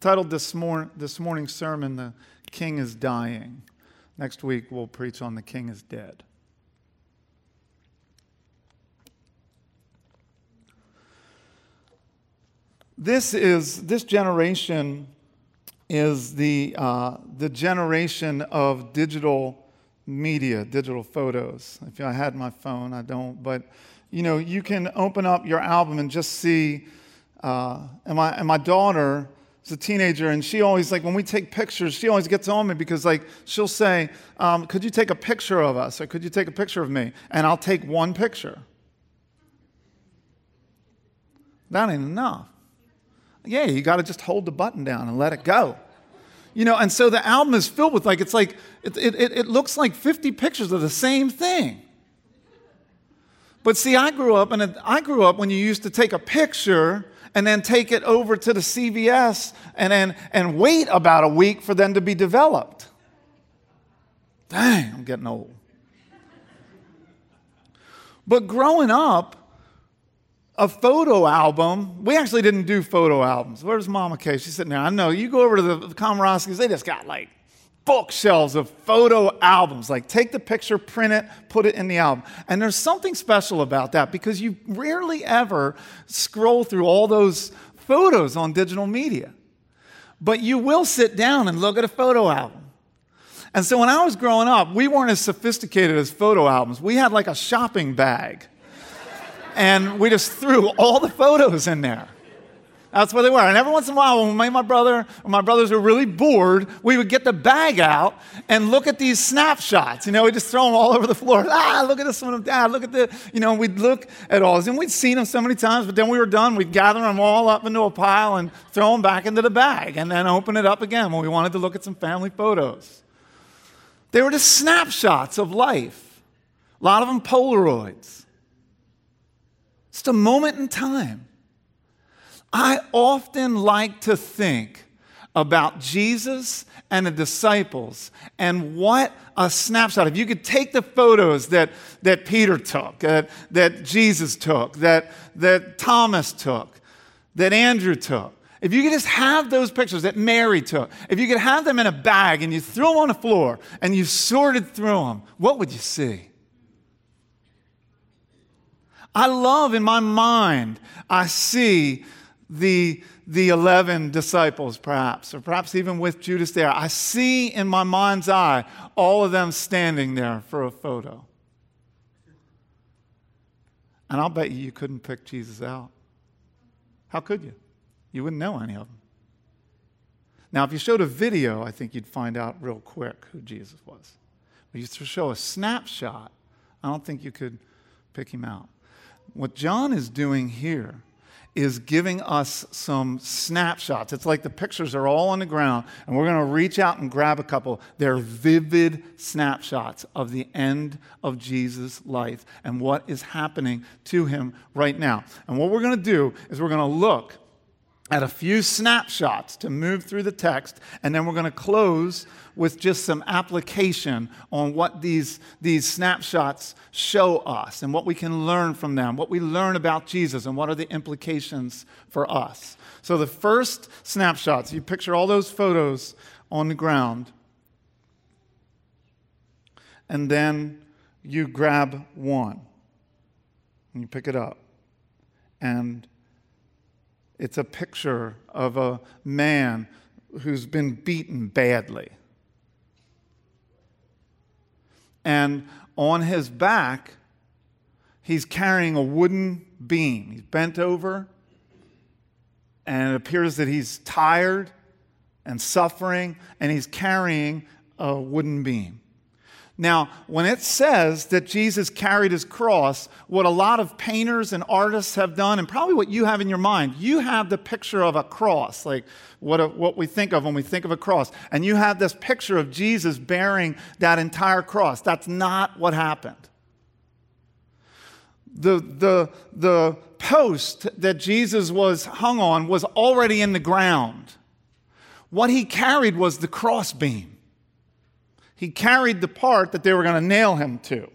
Titled this, mor- this morning's sermon, The King is Dying. Next week, we'll preach on The King is Dead. This is, this generation is the, uh, the generation of digital media, digital photos. If I had my phone, I don't, but you know, you can open up your album and just see. Uh, and, my, and my daughter is a teenager, and she always, like, when we take pictures, she always gets on me because, like, she'll say, um, Could you take a picture of us? Or could you take a picture of me? And I'll take one picture. That ain't enough. Yeah, you got to just hold the button down and let it go. You know, and so the album is filled with, like, it's like, it, it, it looks like 50 pictures of the same thing. But see, I grew up, and I grew up when you used to take a picture and then take it over to the CVS and then and wait about a week for them to be developed. Dang, I'm getting old. But growing up, a photo album, we actually didn't do photo albums. Where's Mama Kay? She's sitting there. I know. You go over to the, the they just got like bookshelves of photo albums. Like, take the picture, print it, put it in the album. And there's something special about that because you rarely ever scroll through all those photos on digital media. But you will sit down and look at a photo album. And so when I was growing up, we weren't as sophisticated as photo albums. We had like a shopping bag. and we just threw all the photos in there. That's where they were. And every once in a while, when and my brother or my brothers were really bored, we would get the bag out and look at these snapshots. You know, we'd just throw them all over the floor. Ah, look at this one of dad. Look at the, you know, we'd look at all these. And we'd seen them so many times, but then we were done. We'd gather them all up into a pile and throw them back into the bag and then open it up again when we wanted to look at some family photos. They were just snapshots of life, a lot of them Polaroids. Just a moment in time. I often like to think about Jesus and the disciples and what a snapshot. If you could take the photos that, that Peter took, that, that Jesus took, that, that Thomas took, that Andrew took, if you could just have those pictures that Mary took, if you could have them in a bag and you threw them on the floor and you sorted through them, what would you see? I love in my mind, I see the, the 11 disciples, perhaps, or perhaps even with Judas there. I see in my mind's eye all of them standing there for a photo. And I'll bet you you couldn't pick Jesus out. How could you? You wouldn't know any of them. Now, if you showed a video, I think you'd find out real quick who Jesus was. But you show a snapshot, I don't think you could pick him out. What John is doing here is giving us some snapshots. It's like the pictures are all on the ground, and we're going to reach out and grab a couple. They're vivid snapshots of the end of Jesus' life and what is happening to him right now. And what we're going to do is we're going to look at a few snapshots to move through the text, and then we're going to close with just some application on what these, these snapshots show us and what we can learn from them, what we learn about Jesus, and what are the implications for us. So, the first snapshots, you picture all those photos on the ground, and then you grab one and you pick it up. And it's a picture of a man who's been beaten badly. And on his back, he's carrying a wooden beam. He's bent over, and it appears that he's tired and suffering, and he's carrying a wooden beam. Now, when it says that Jesus carried his cross, what a lot of painters and artists have done, and probably what you have in your mind, you have the picture of a cross, like what, a, what we think of when we think of a cross. And you have this picture of Jesus bearing that entire cross. That's not what happened. The, the, the post that Jesus was hung on was already in the ground. What he carried was the crossbeam he carried the part that they were going to nail him to.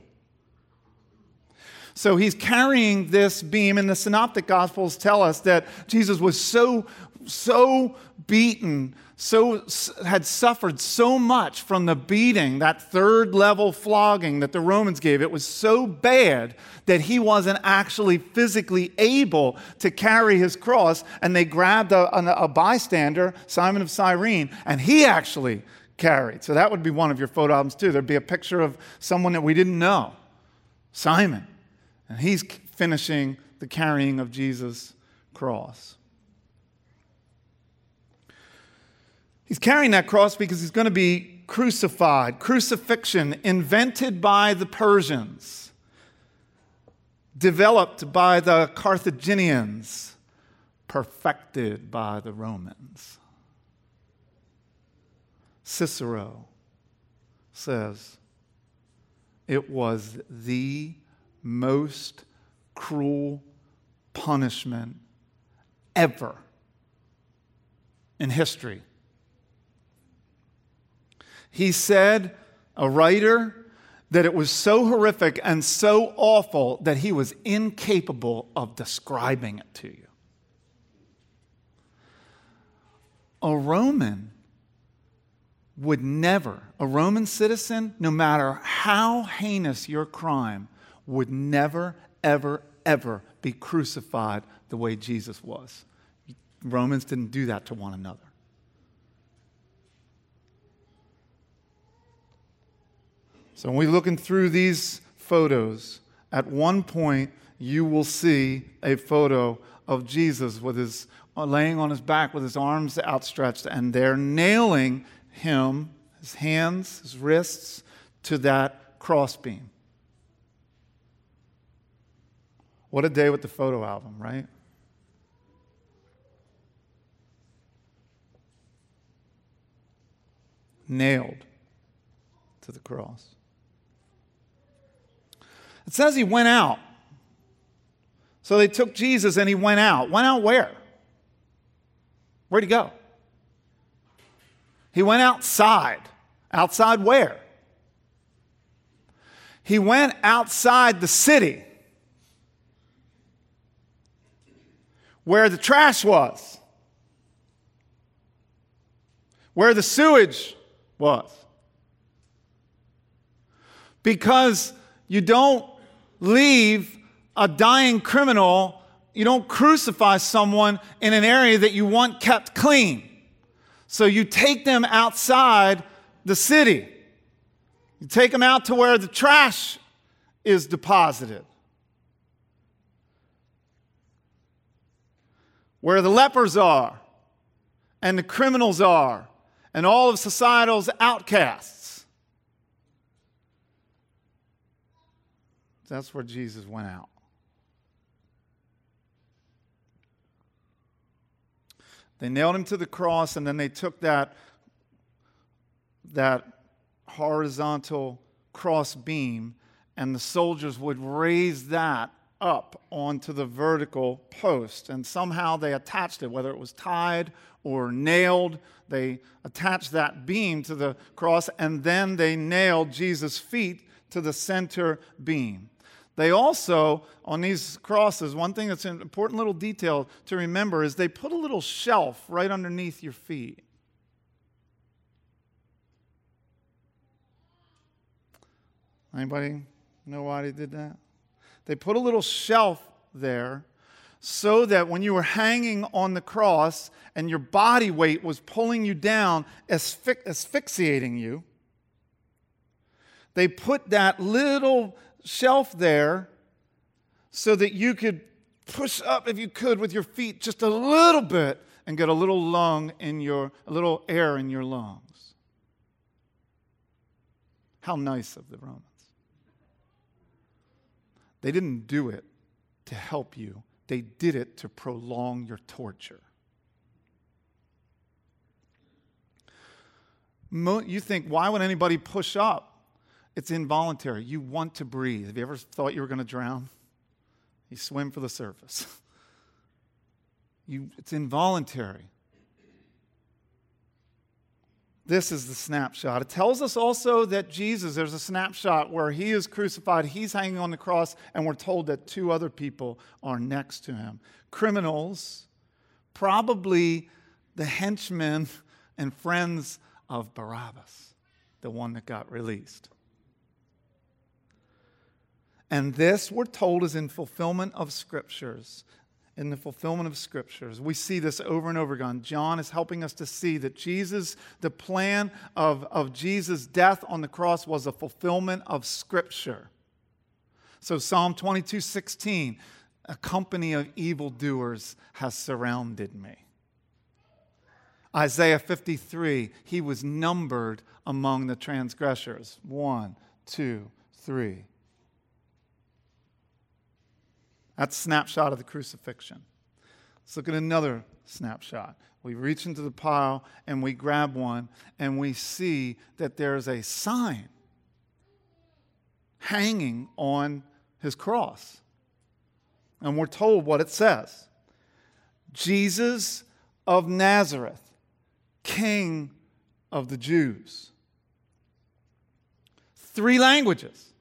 So he's carrying this beam, and the synoptic gospels tell us that Jesus was so so beaten, so had suffered so much from the beating, that third level flogging that the Romans gave. It was so bad that he wasn't actually physically able to carry his cross. And they grabbed a, a, a bystander, Simon of Cyrene, and he actually carried. So that would be one of your photo albums too. There'd be a picture of someone that we didn't know, Simon, and he's finishing the carrying of Jesus' cross. He's carrying that cross because he's going to be crucified. Crucifixion, invented by the Persians, developed by the Carthaginians, perfected by the Romans. Cicero says it was the most cruel punishment ever in history. He said, a writer, that it was so horrific and so awful that he was incapable of describing it to you. A Roman would never, a Roman citizen, no matter how heinous your crime, would never, ever, ever be crucified the way Jesus was. Romans didn't do that to one another. So when we're looking through these photos, at one point you will see a photo of Jesus with his laying on his back with his arms outstretched, and they're nailing him, his hands, his wrists, to that crossbeam. What a day with the photo album, right? Nailed to the cross. It says he went out. So they took Jesus and he went out. Went out where? Where'd he go? He went outside. Outside where? He went outside the city where the trash was, where the sewage was. Because you don't leave a dying criminal, you don't crucify someone in an area that you want kept clean. So you take them outside the city. You take them out to where the trash is deposited, where the lepers are, and the criminals are, and all of societal's outcasts. That's where Jesus went out. They nailed him to the cross, and then they took that, that horizontal cross beam, and the soldiers would raise that up onto the vertical post. And somehow they attached it, whether it was tied or nailed, they attached that beam to the cross, and then they nailed Jesus' feet to the center beam. They also, on these crosses, one thing that's an important little detail to remember is they put a little shelf right underneath your feet. Anybody know why they did that? They put a little shelf there so that when you were hanging on the cross and your body weight was pulling you down, asphyxiating you, they put that little shelf there so that you could push up if you could with your feet just a little bit and get a little lung in your a little air in your lungs. How nice of the Romans. They didn't do it to help you. They did it to prolong your torture. You think, why would anybody push up? It's involuntary. You want to breathe. Have you ever thought you were going to drown? You swim for the surface. You, it's involuntary. This is the snapshot. It tells us also that Jesus, there's a snapshot where he is crucified, he's hanging on the cross, and we're told that two other people are next to him criminals probably the henchmen and friends of Barabbas, the one that got released. And this, we're told, is in fulfillment of scriptures. In the fulfillment of scriptures. We see this over and over again. John is helping us to see that Jesus, the plan of, of Jesus' death on the cross was a fulfillment of scripture. So Psalm 22 16, a company of evildoers has surrounded me. Isaiah 53, he was numbered among the transgressors. One, two, three. That's a snapshot of the crucifixion. Let's look at another snapshot. We reach into the pile and we grab one and we see that there's a sign hanging on his cross. And we're told what it says Jesus of Nazareth, King of the Jews. Three languages.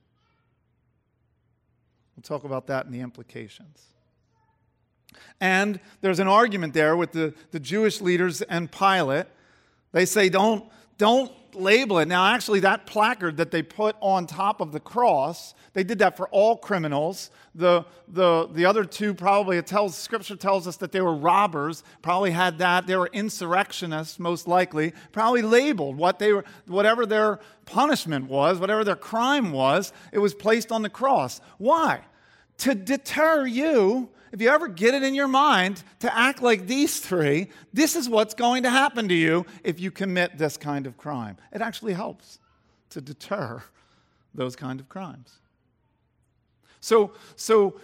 We'll talk about that and the implications. And there's an argument there with the, the Jewish leaders and Pilate. They say, don't, don't label it. Now, actually, that placard that they put on top of the cross, they did that for all criminals. The, the, the other two probably, it tells, scripture tells us that they were robbers, probably had that. They were insurrectionists, most likely, probably labeled what they were, whatever their punishment was, whatever their crime was, it was placed on the cross. Why? To deter you if you ever get it in your mind to act like these three, this is what's going to happen to you if you commit this kind of crime. It actually helps to deter those kind of crimes. So, so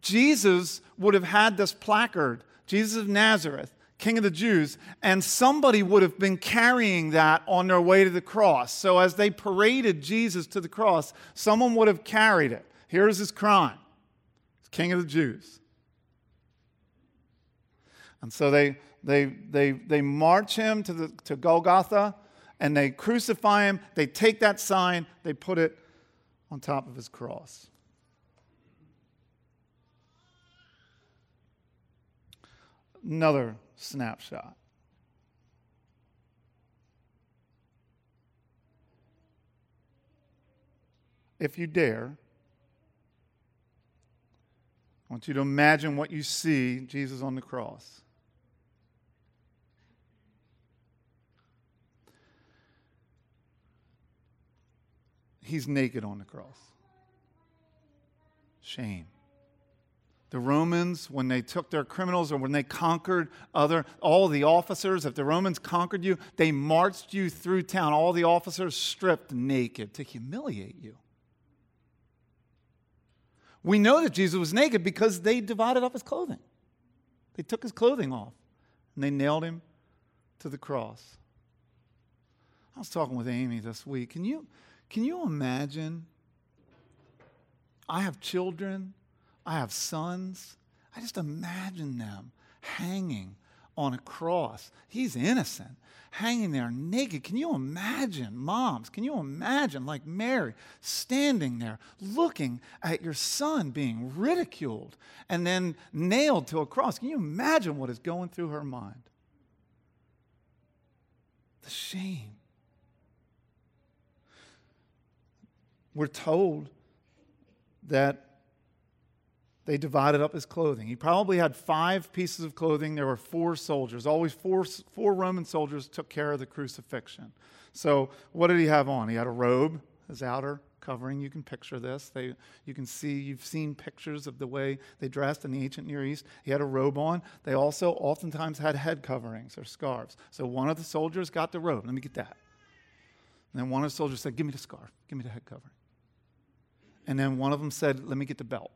Jesus would have had this placard, Jesus of Nazareth, King of the Jews, and somebody would have been carrying that on their way to the cross. So as they paraded Jesus to the cross, someone would have carried it. Here's his crime. King of the Jews. And so they, they, they, they march him to, the, to Golgotha and they crucify him. They take that sign, they put it on top of his cross. Another snapshot. If you dare, I want you to imagine what you see Jesus on the cross. he's naked on the cross. Shame. The Romans, when they took their criminals or when they conquered other, all the officers, if the Romans conquered you, they marched you through town, all the officers stripped naked to humiliate you. We know that Jesus was naked because they divided up his clothing. They took his clothing off and they nailed him to the cross. I was talking with Amy this week. Can you, can you imagine? I have children, I have sons. I just imagine them hanging on a cross. He's innocent, hanging there naked. Can you imagine, moms? Can you imagine, like Mary, standing there looking at your son being ridiculed and then nailed to a cross? Can you imagine what is going through her mind? The shame. we're told that they divided up his clothing. He probably had five pieces of clothing. There were four soldiers. Always four, four Roman soldiers took care of the crucifixion. So, what did he have on? He had a robe, his outer covering. You can picture this. They, you can see, you've seen pictures of the way they dressed in the ancient Near East. He had a robe on. They also oftentimes had head coverings or scarves. So, one of the soldiers got the robe. Let me get that. And then one of the soldiers said, Give me the scarf, give me the head covering. And then one of them said, Let me get the belt.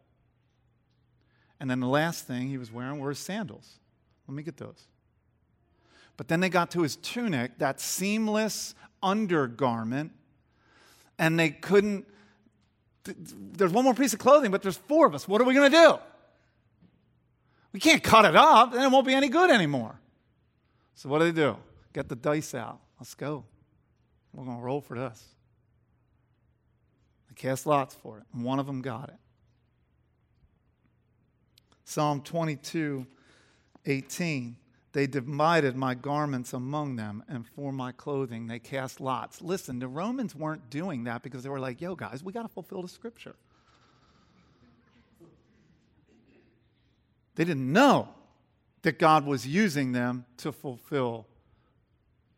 And then the last thing he was wearing were his sandals. Let me get those. But then they got to his tunic, that seamless undergarment, and they couldn't. There's one more piece of clothing, but there's four of us. What are we going to do? We can't cut it up, then it won't be any good anymore. So, what do they do? Get the dice out. Let's go. We're going to roll for this. They cast lots for it, and one of them got it. Psalm 22 18 They divided my garments among them, and for my clothing they cast lots. Listen, the Romans weren't doing that because they were like, yo, guys, we got to fulfill the scripture. They didn't know that God was using them to fulfill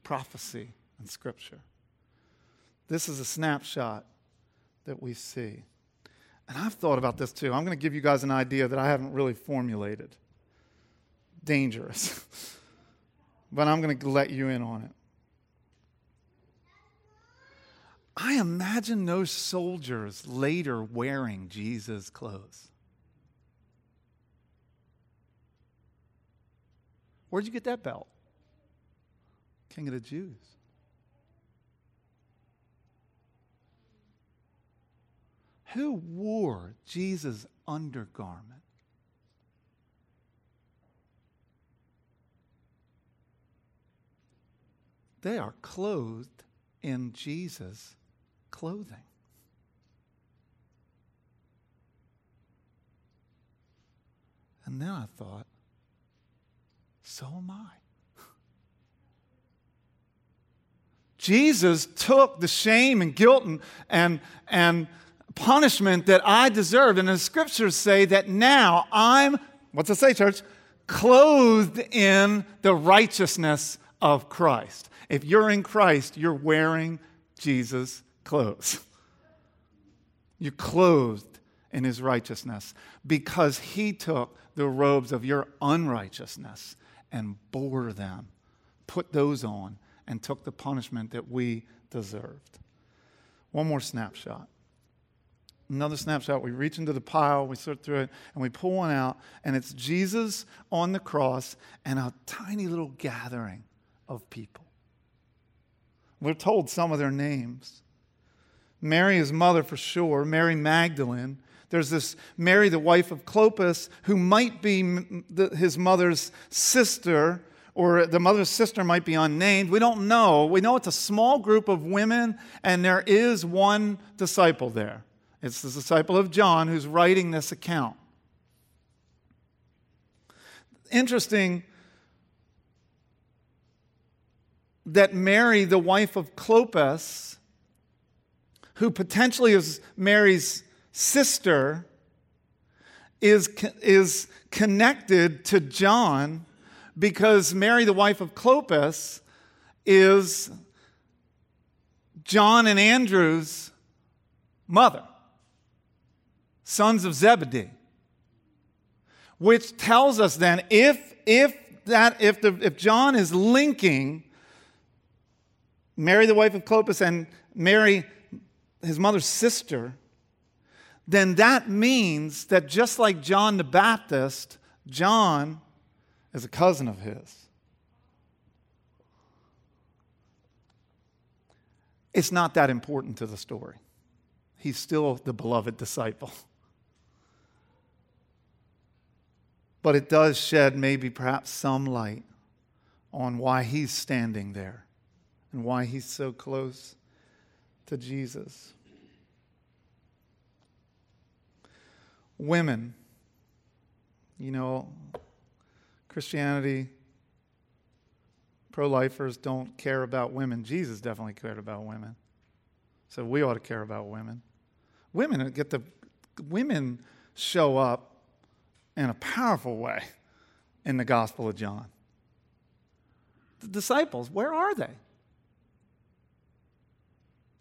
prophecy and scripture. This is a snapshot that we see. And I've thought about this too. I'm going to give you guys an idea that I haven't really formulated dangerous. but I'm going to let you in on it. I imagine those soldiers later wearing Jesus' clothes. Where'd you get that belt? King of the Jews. Who wore Jesus' undergarment? They are clothed in Jesus' clothing. And then I thought, so am I. Jesus took the shame and guilt and, and, and punishment that I deserved. And the scriptures say that now I'm, what's it say, church? Clothed in the righteousness of Christ. If you're in Christ, you're wearing Jesus' clothes. You're clothed in his righteousness because he took the robes of your unrighteousness and bore them, put those on, and took the punishment that we deserved. One more snapshot. Another snapshot. We reach into the pile, we sort through it, and we pull one out, and it's Jesus on the cross and a tiny little gathering of people. We're told some of their names. Mary, his mother for sure, Mary Magdalene. There's this Mary, the wife of Clopas, who might be his mother's sister, or the mother's sister might be unnamed. We don't know. We know it's a small group of women, and there is one disciple there. It's the disciple of John who's writing this account. Interesting that Mary, the wife of Clopas, who potentially is Mary's sister, is, is connected to John because Mary, the wife of Clopas, is John and Andrew's mother, sons of Zebedee. Which tells us then if, if, that, if, the, if John is linking Mary, the wife of Clopas, and Mary, his mother's sister, then that means that just like John the Baptist, John is a cousin of his. It's not that important to the story. He's still the beloved disciple. But it does shed maybe perhaps some light on why he's standing there and why he's so close to Jesus. Women, you know, Christianity, pro lifers don't care about women. Jesus definitely cared about women. So we ought to care about women. Women get the women show up in a powerful way in the Gospel of John. The disciples, where are they?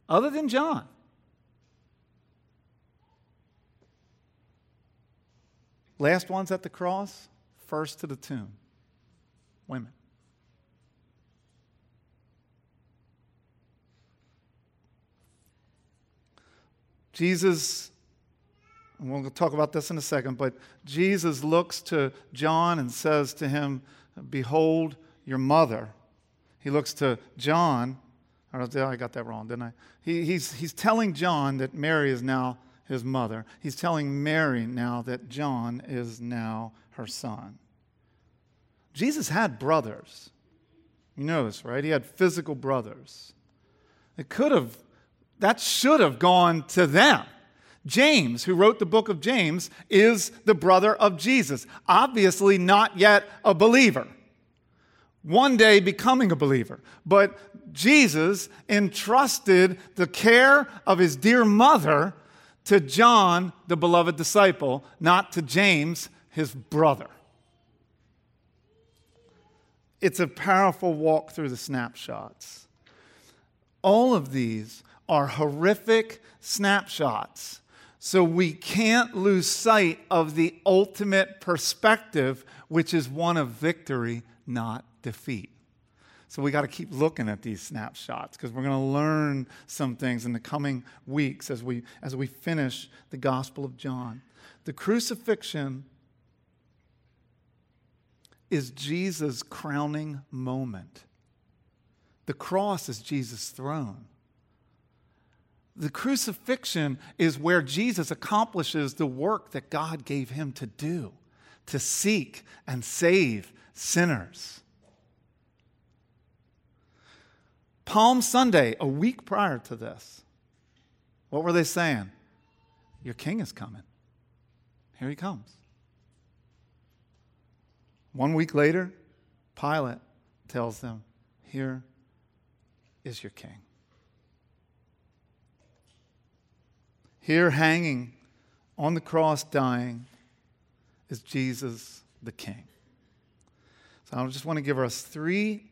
Other than John. Last ones at the cross, first to the tomb. Women. Jesus, and we'll talk about this in a second, but Jesus looks to John and says to him, Behold your mother. He looks to John, I got that wrong, didn't I? He, he's, he's telling John that Mary is now his mother. He's telling Mary now that John is now her son. Jesus had brothers. You know this, right? He had physical brothers. It could have, that should have gone to them. James, who wrote the book of James, is the brother of Jesus. Obviously, not yet a believer. one day becoming a believer. But Jesus entrusted the care of his dear mother to John, the beloved disciple, not to James, his brother. It's a powerful walk through the snapshots. All of these are horrific snapshots. So we can't lose sight of the ultimate perspective, which is one of victory, not defeat. So we got to keep looking at these snapshots because we're going to learn some things in the coming weeks as we, as we finish the Gospel of John. The crucifixion is Jesus' crowning moment. The cross is Jesus' throne. The crucifixion is where Jesus accomplishes the work that God gave him to do, to seek and save sinners. Palm Sunday, a week prior to this, what were they saying? Your king is coming. Here he comes. One week later, Pilate tells them, Here is your king. Here, hanging on the cross, dying, is Jesus the King. So I just want to give us three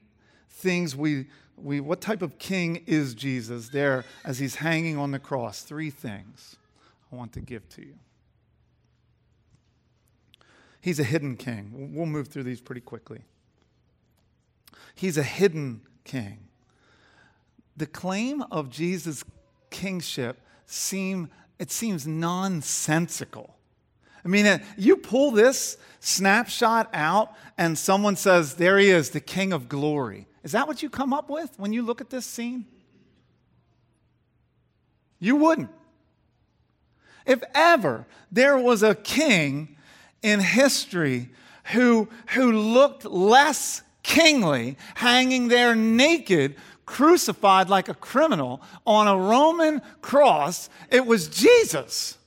things we we, what type of king is Jesus there as he's hanging on the cross? Three things I want to give to you. He's a hidden king. We'll move through these pretty quickly. He's a hidden king. The claim of Jesus' kingship seem it seems nonsensical. I mean, uh, you pull this snapshot out and someone says, There he is, the King of glory. Is that what you come up with when you look at this scene? You wouldn't. If ever there was a king in history who, who looked less kingly, hanging there naked, crucified like a criminal on a Roman cross, it was Jesus.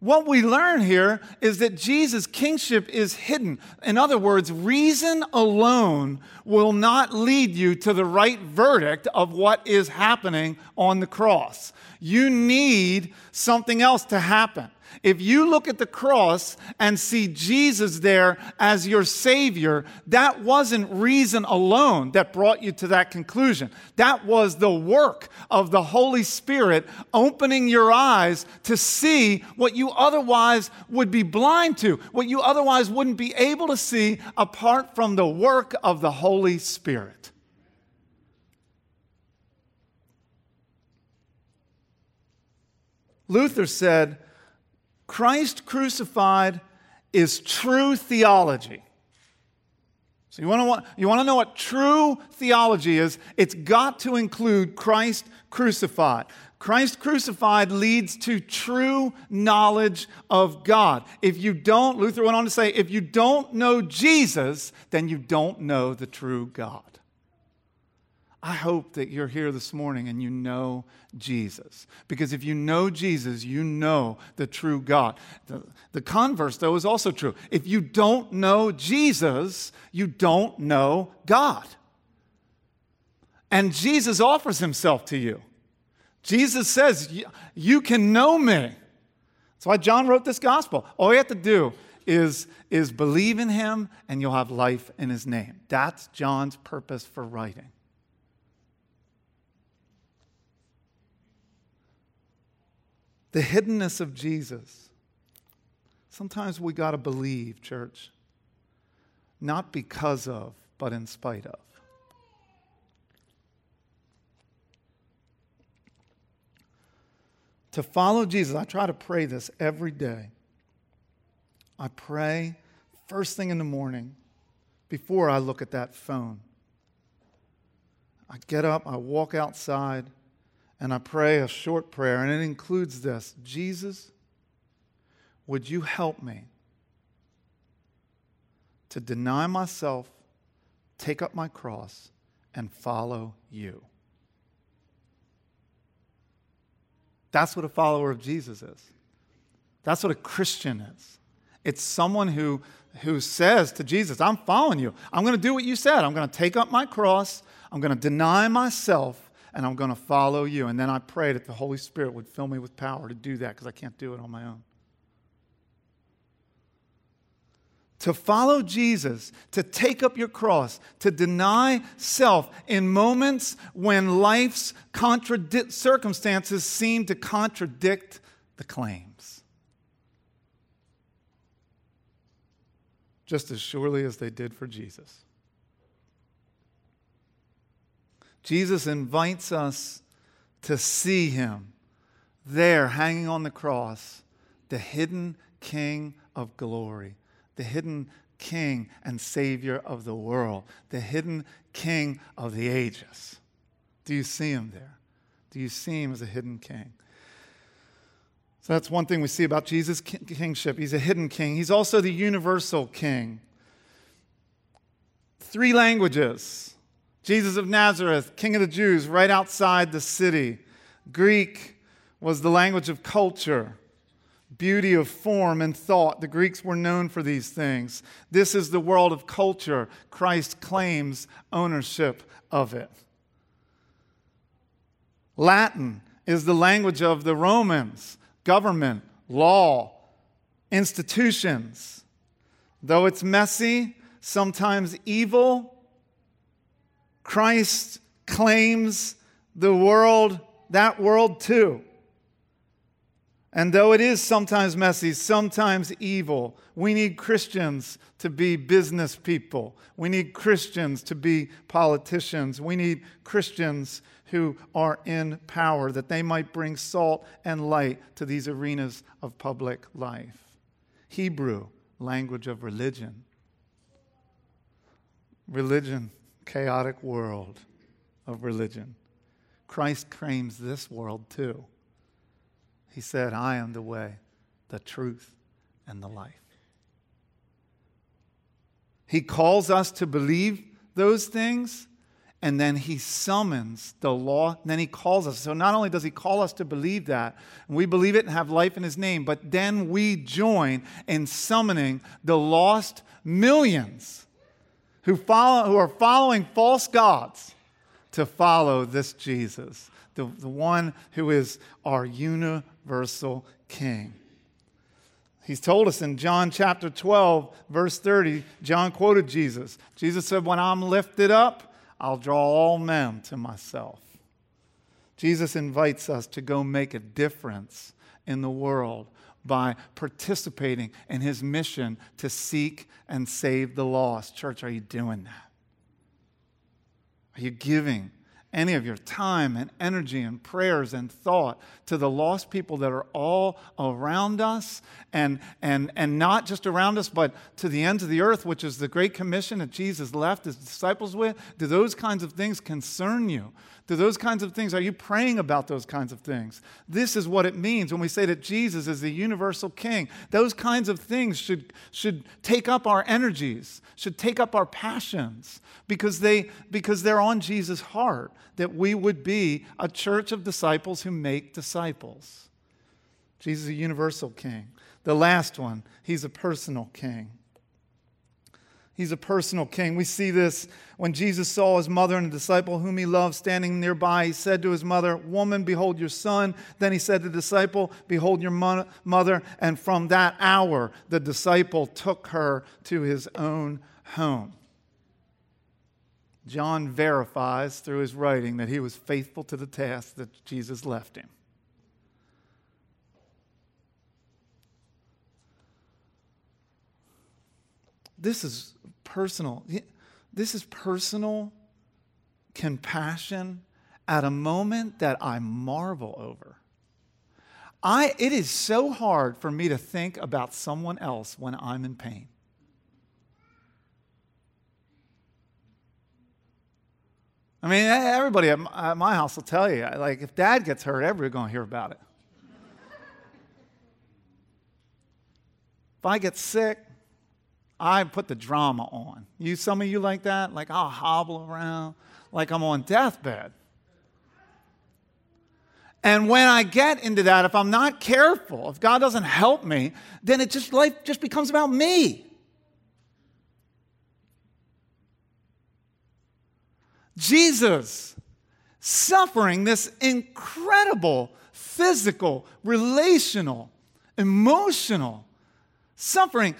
What we learn here is that Jesus' kingship is hidden. In other words, reason alone will not lead you to the right verdict of what is happening on the cross. You need something else to happen. If you look at the cross and see Jesus there as your Savior, that wasn't reason alone that brought you to that conclusion. That was the work of the Holy Spirit opening your eyes to see what you otherwise would be blind to, what you otherwise wouldn't be able to see apart from the work of the Holy Spirit. Luther said, Christ crucified is true theology. So you want to you want to know what true theology is? It's got to include Christ crucified. Christ crucified leads to true knowledge of God. If you don't, Luther went on to say, if you don't know Jesus, then you don't know the true God. I hope that you're here this morning and you know Jesus. Because if you know Jesus, you know the true God. The, the, converse, though, is also true. If you don't know Jesus, you don't know God. And Jesus offers himself to you. Jesus says, You can know me. That's why John wrote this gospel. All you have to do is, is believe in him and you'll have life in his name. That's John's purpose for writing. The hiddenness of Jesus. Sometimes we got to believe, church, not because of, but in spite of. To follow Jesus, I try to pray this every day. I pray first thing in the morning before I look at that phone. I get up, I walk outside, and I pray a short prayer, and it includes this Jesus, would you help me to deny myself, take up my cross, and follow you? That's what a follower of Jesus is. That's what a Christian is. It's someone who, who says to Jesus, I'm following you. I'm going to do what you said. I'm going to take up my cross. I'm going to deny myself and I'm going to follow you. And then I pray that the Holy Spirit would fill me with power to do that because I can't do it on my own. To follow Jesus, to take up your cross, to deny self in moments when life's contradict circumstances seem to contradict the claims. Just as surely as they did for Jesus. Jesus invites us to see him there hanging on the cross, the hidden King of glory, the hidden King and Savior of the world, the hidden King of the ages. Do you see him there? Do you see him as a hidden King? So that's one thing we see about Jesus' kingship. He's a hidden king. He's also the universal king. Three languages Jesus of Nazareth, King of the Jews, right outside the city. Greek was the language of culture, beauty of form and thought. The Greeks were known for these things. This is the world of culture. Christ claims ownership of it. Latin is the language of the Romans, government, law, institutions. Though it's messy, sometimes evil, Christ claims the world, that world too. And though it is sometimes messy, sometimes evil, we need Christians to be business people. We need Christians to be politicians. We need Christians who are in power that they might bring salt and light to these arenas of public life. Hebrew, language of religion. Religion chaotic world of religion. Christ claims this world too. He said, I am the way, the truth, and the life. He calls us to believe those things, and then he summons the law, and then he calls us. So not only does he call us to believe that, and we believe it and have life in his name, but then we join in summoning the lost millions who, follow, who are following false gods to follow this Jesus, the, the one who is our universal King. He's told us in John chapter 12, verse 30, John quoted Jesus. Jesus said, When I'm lifted up, I'll draw all men to myself. Jesus invites us to go make a difference in the world by participating in his mission to seek and save the lost. Church, are you doing that? Are you giving any of your time and energy and prayers and thought to the lost people that are all around us and, and, and not just around us, but to the ends of the earth, which is the Great Commission that Jesus left his disciples with? Do those kinds of things concern you? Do those kinds of things, are you praying about those kinds of things? This is what it means when we say that Jesus is the universal king. Those kinds of things should, should take up our energies, should take up our passions, because, they, because they're on Jesus' heart, that we would be a church of disciples who make disciples. Jesus is a universal king. The last one, he's a personal king. He's a personal king. We see this when Jesus saw his mother and a disciple whom he loved standing nearby. He said to his mother, Woman, behold your son. Then he said to the disciple, Behold your mother. And from that hour, the disciple took her to his own home. John verifies through his writing that he was faithful to the task that Jesus left him. This is personal. This is personal compassion at a moment that I marvel over. I, it is so hard for me to think about someone else when I'm in pain. I mean, everybody at my house will tell you, like, if dad gets hurt, everybody's going to hear about it. if I get sick, I put the drama on. You, some of you like that? Like, I'll hobble around like I'm on deathbed. And when I get into that, if I'm not careful, if God doesn't help me, then it just life just becomes about me. Jesus suffering this incredible physical, relational, emotional suffering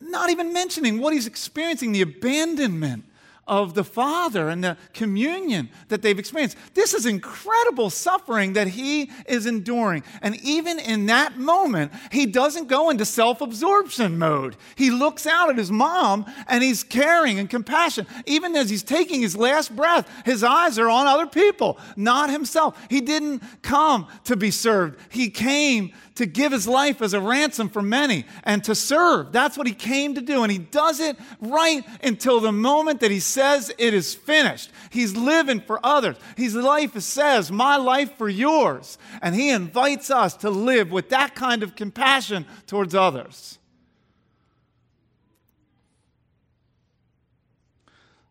not even mentioning what he's experiencing the abandonment of the Father and the communion that they've experienced. This is incredible suffering that he is enduring. And even in that moment, he doesn't go into self absorption mode. He looks out at his mom and he's caring and compassion. Even as he's taking his last breath, his eyes are on other people, not himself. He didn't come to be served, he came to give his life as a ransom for many and to serve. That's what he came to do. And he does it right until the moment that he says it is finished. He's living for others. His life says, My life for yours. And he invites us to live with that kind of compassion towards others.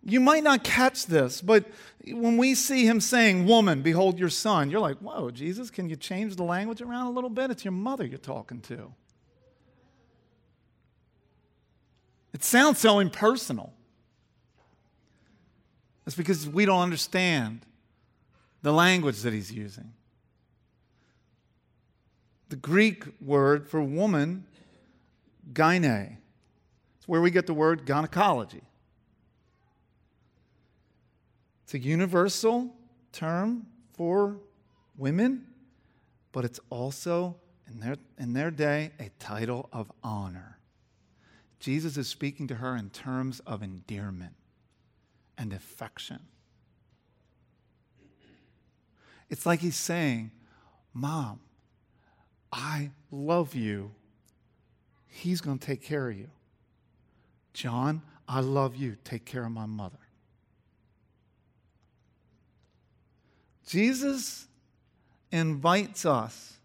You might not catch this, but when we see him saying, Woman, behold your son, you're like, Whoa, Jesus, can you change the language around a little bit? It's your mother you're talking to. It sounds so impersonal. It's because we don't understand the language that he's using. The Greek word for woman, gyne, it's where we get the word gynecology. It's a universal term for women, but it's also, in their, in their day, a title of honor. Jesus is speaking to her in terms of endearment and affection. It's like he's saying, Mom, I love you. He's going to take care of you. John, I love you. Take care of my mother. Jesus invites us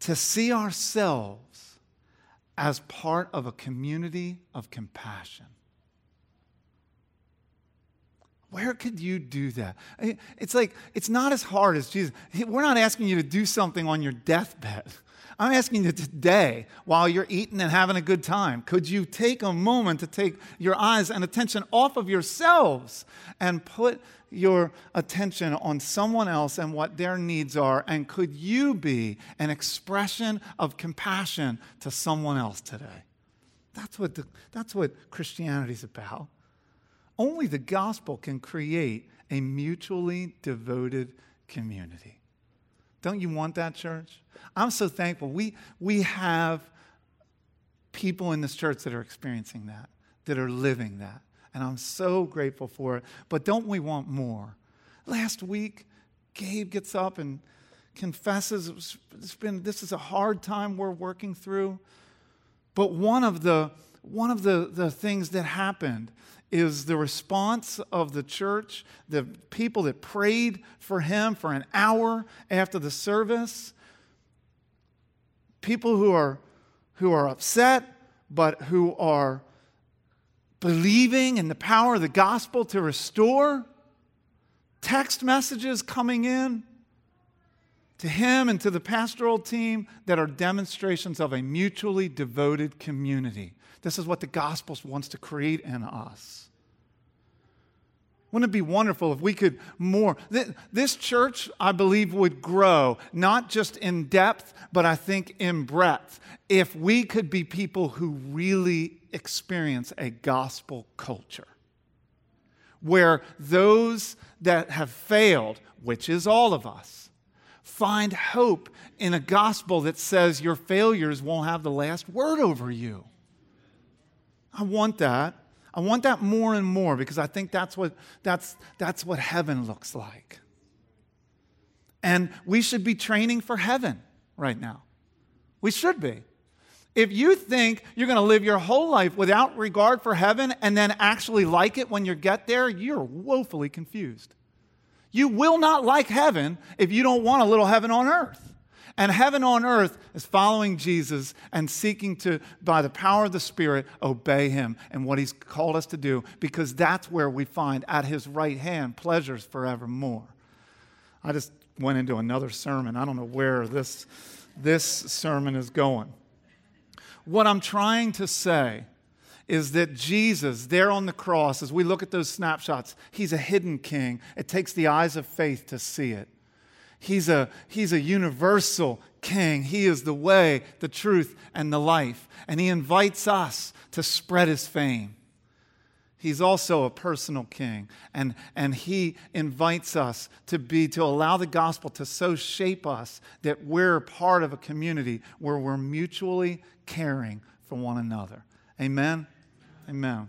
to see ourselves as part of a community of compassion. Where could you do that? It's like, it's not as hard as Jesus. We're not asking you to do something on your deathbed. I'm asking you today, while you're eating and having a good time, could you take a moment to take your eyes and attention off of yourselves and put your attention on someone else and what their needs are? And could you be an expression of compassion to someone else today? That's what, the, that's what Christianity is about. Only the gospel can create a mutually devoted community. Don't you want that, church? I'm so thankful. We, we have people in this church that are experiencing that, that are living that. And I'm so grateful for it. But don't we want more? Last week, Gabe gets up and confesses it's been, this is a hard time we're working through. But one of the, one of the, the things that happened is the response of the church, the people that prayed for him for an hour after the service, people who are, who are upset, but who are believing in the power of the gospel to restore, text messages coming in to him and to the pastoral team that are demonstrations of a mutually devoted community. This is what the gospel wants to create in us. Wouldn't it be wonderful if we could more? This church, I believe, would grow, not just in depth, but I think in breadth, if we could be people who really experience a gospel culture where those that have failed, which is all of us, find hope in a gospel that says your failures won't have the last word over you. I want that. I want that more and more because I think that's what, that's, that's what heaven looks like. And we should be training for heaven right now. We should be. If you think you're going to live your whole life without regard for heaven and then actually like it when you get there, you're woefully confused. You will not like heaven if you don't want a little heaven on earth. And heaven on earth is following Jesus and seeking to, by the power of the Spirit, obey him and what he's called us to do, because that's where we find at his right hand pleasures forevermore. I just went into another sermon. I don't know where this, this sermon is going. What I'm trying to say is that Jesus, there on the cross, as we look at those snapshots, he's a hidden king. It takes the eyes of faith to see it. He's a, he's a universal king. He is the way, the truth, and the life. And he invites us to spread his fame. He's also a personal king. And, and he invites us to be, to allow the gospel to so shape us that we're part of a community where we're mutually caring for one another. Amen. Amen.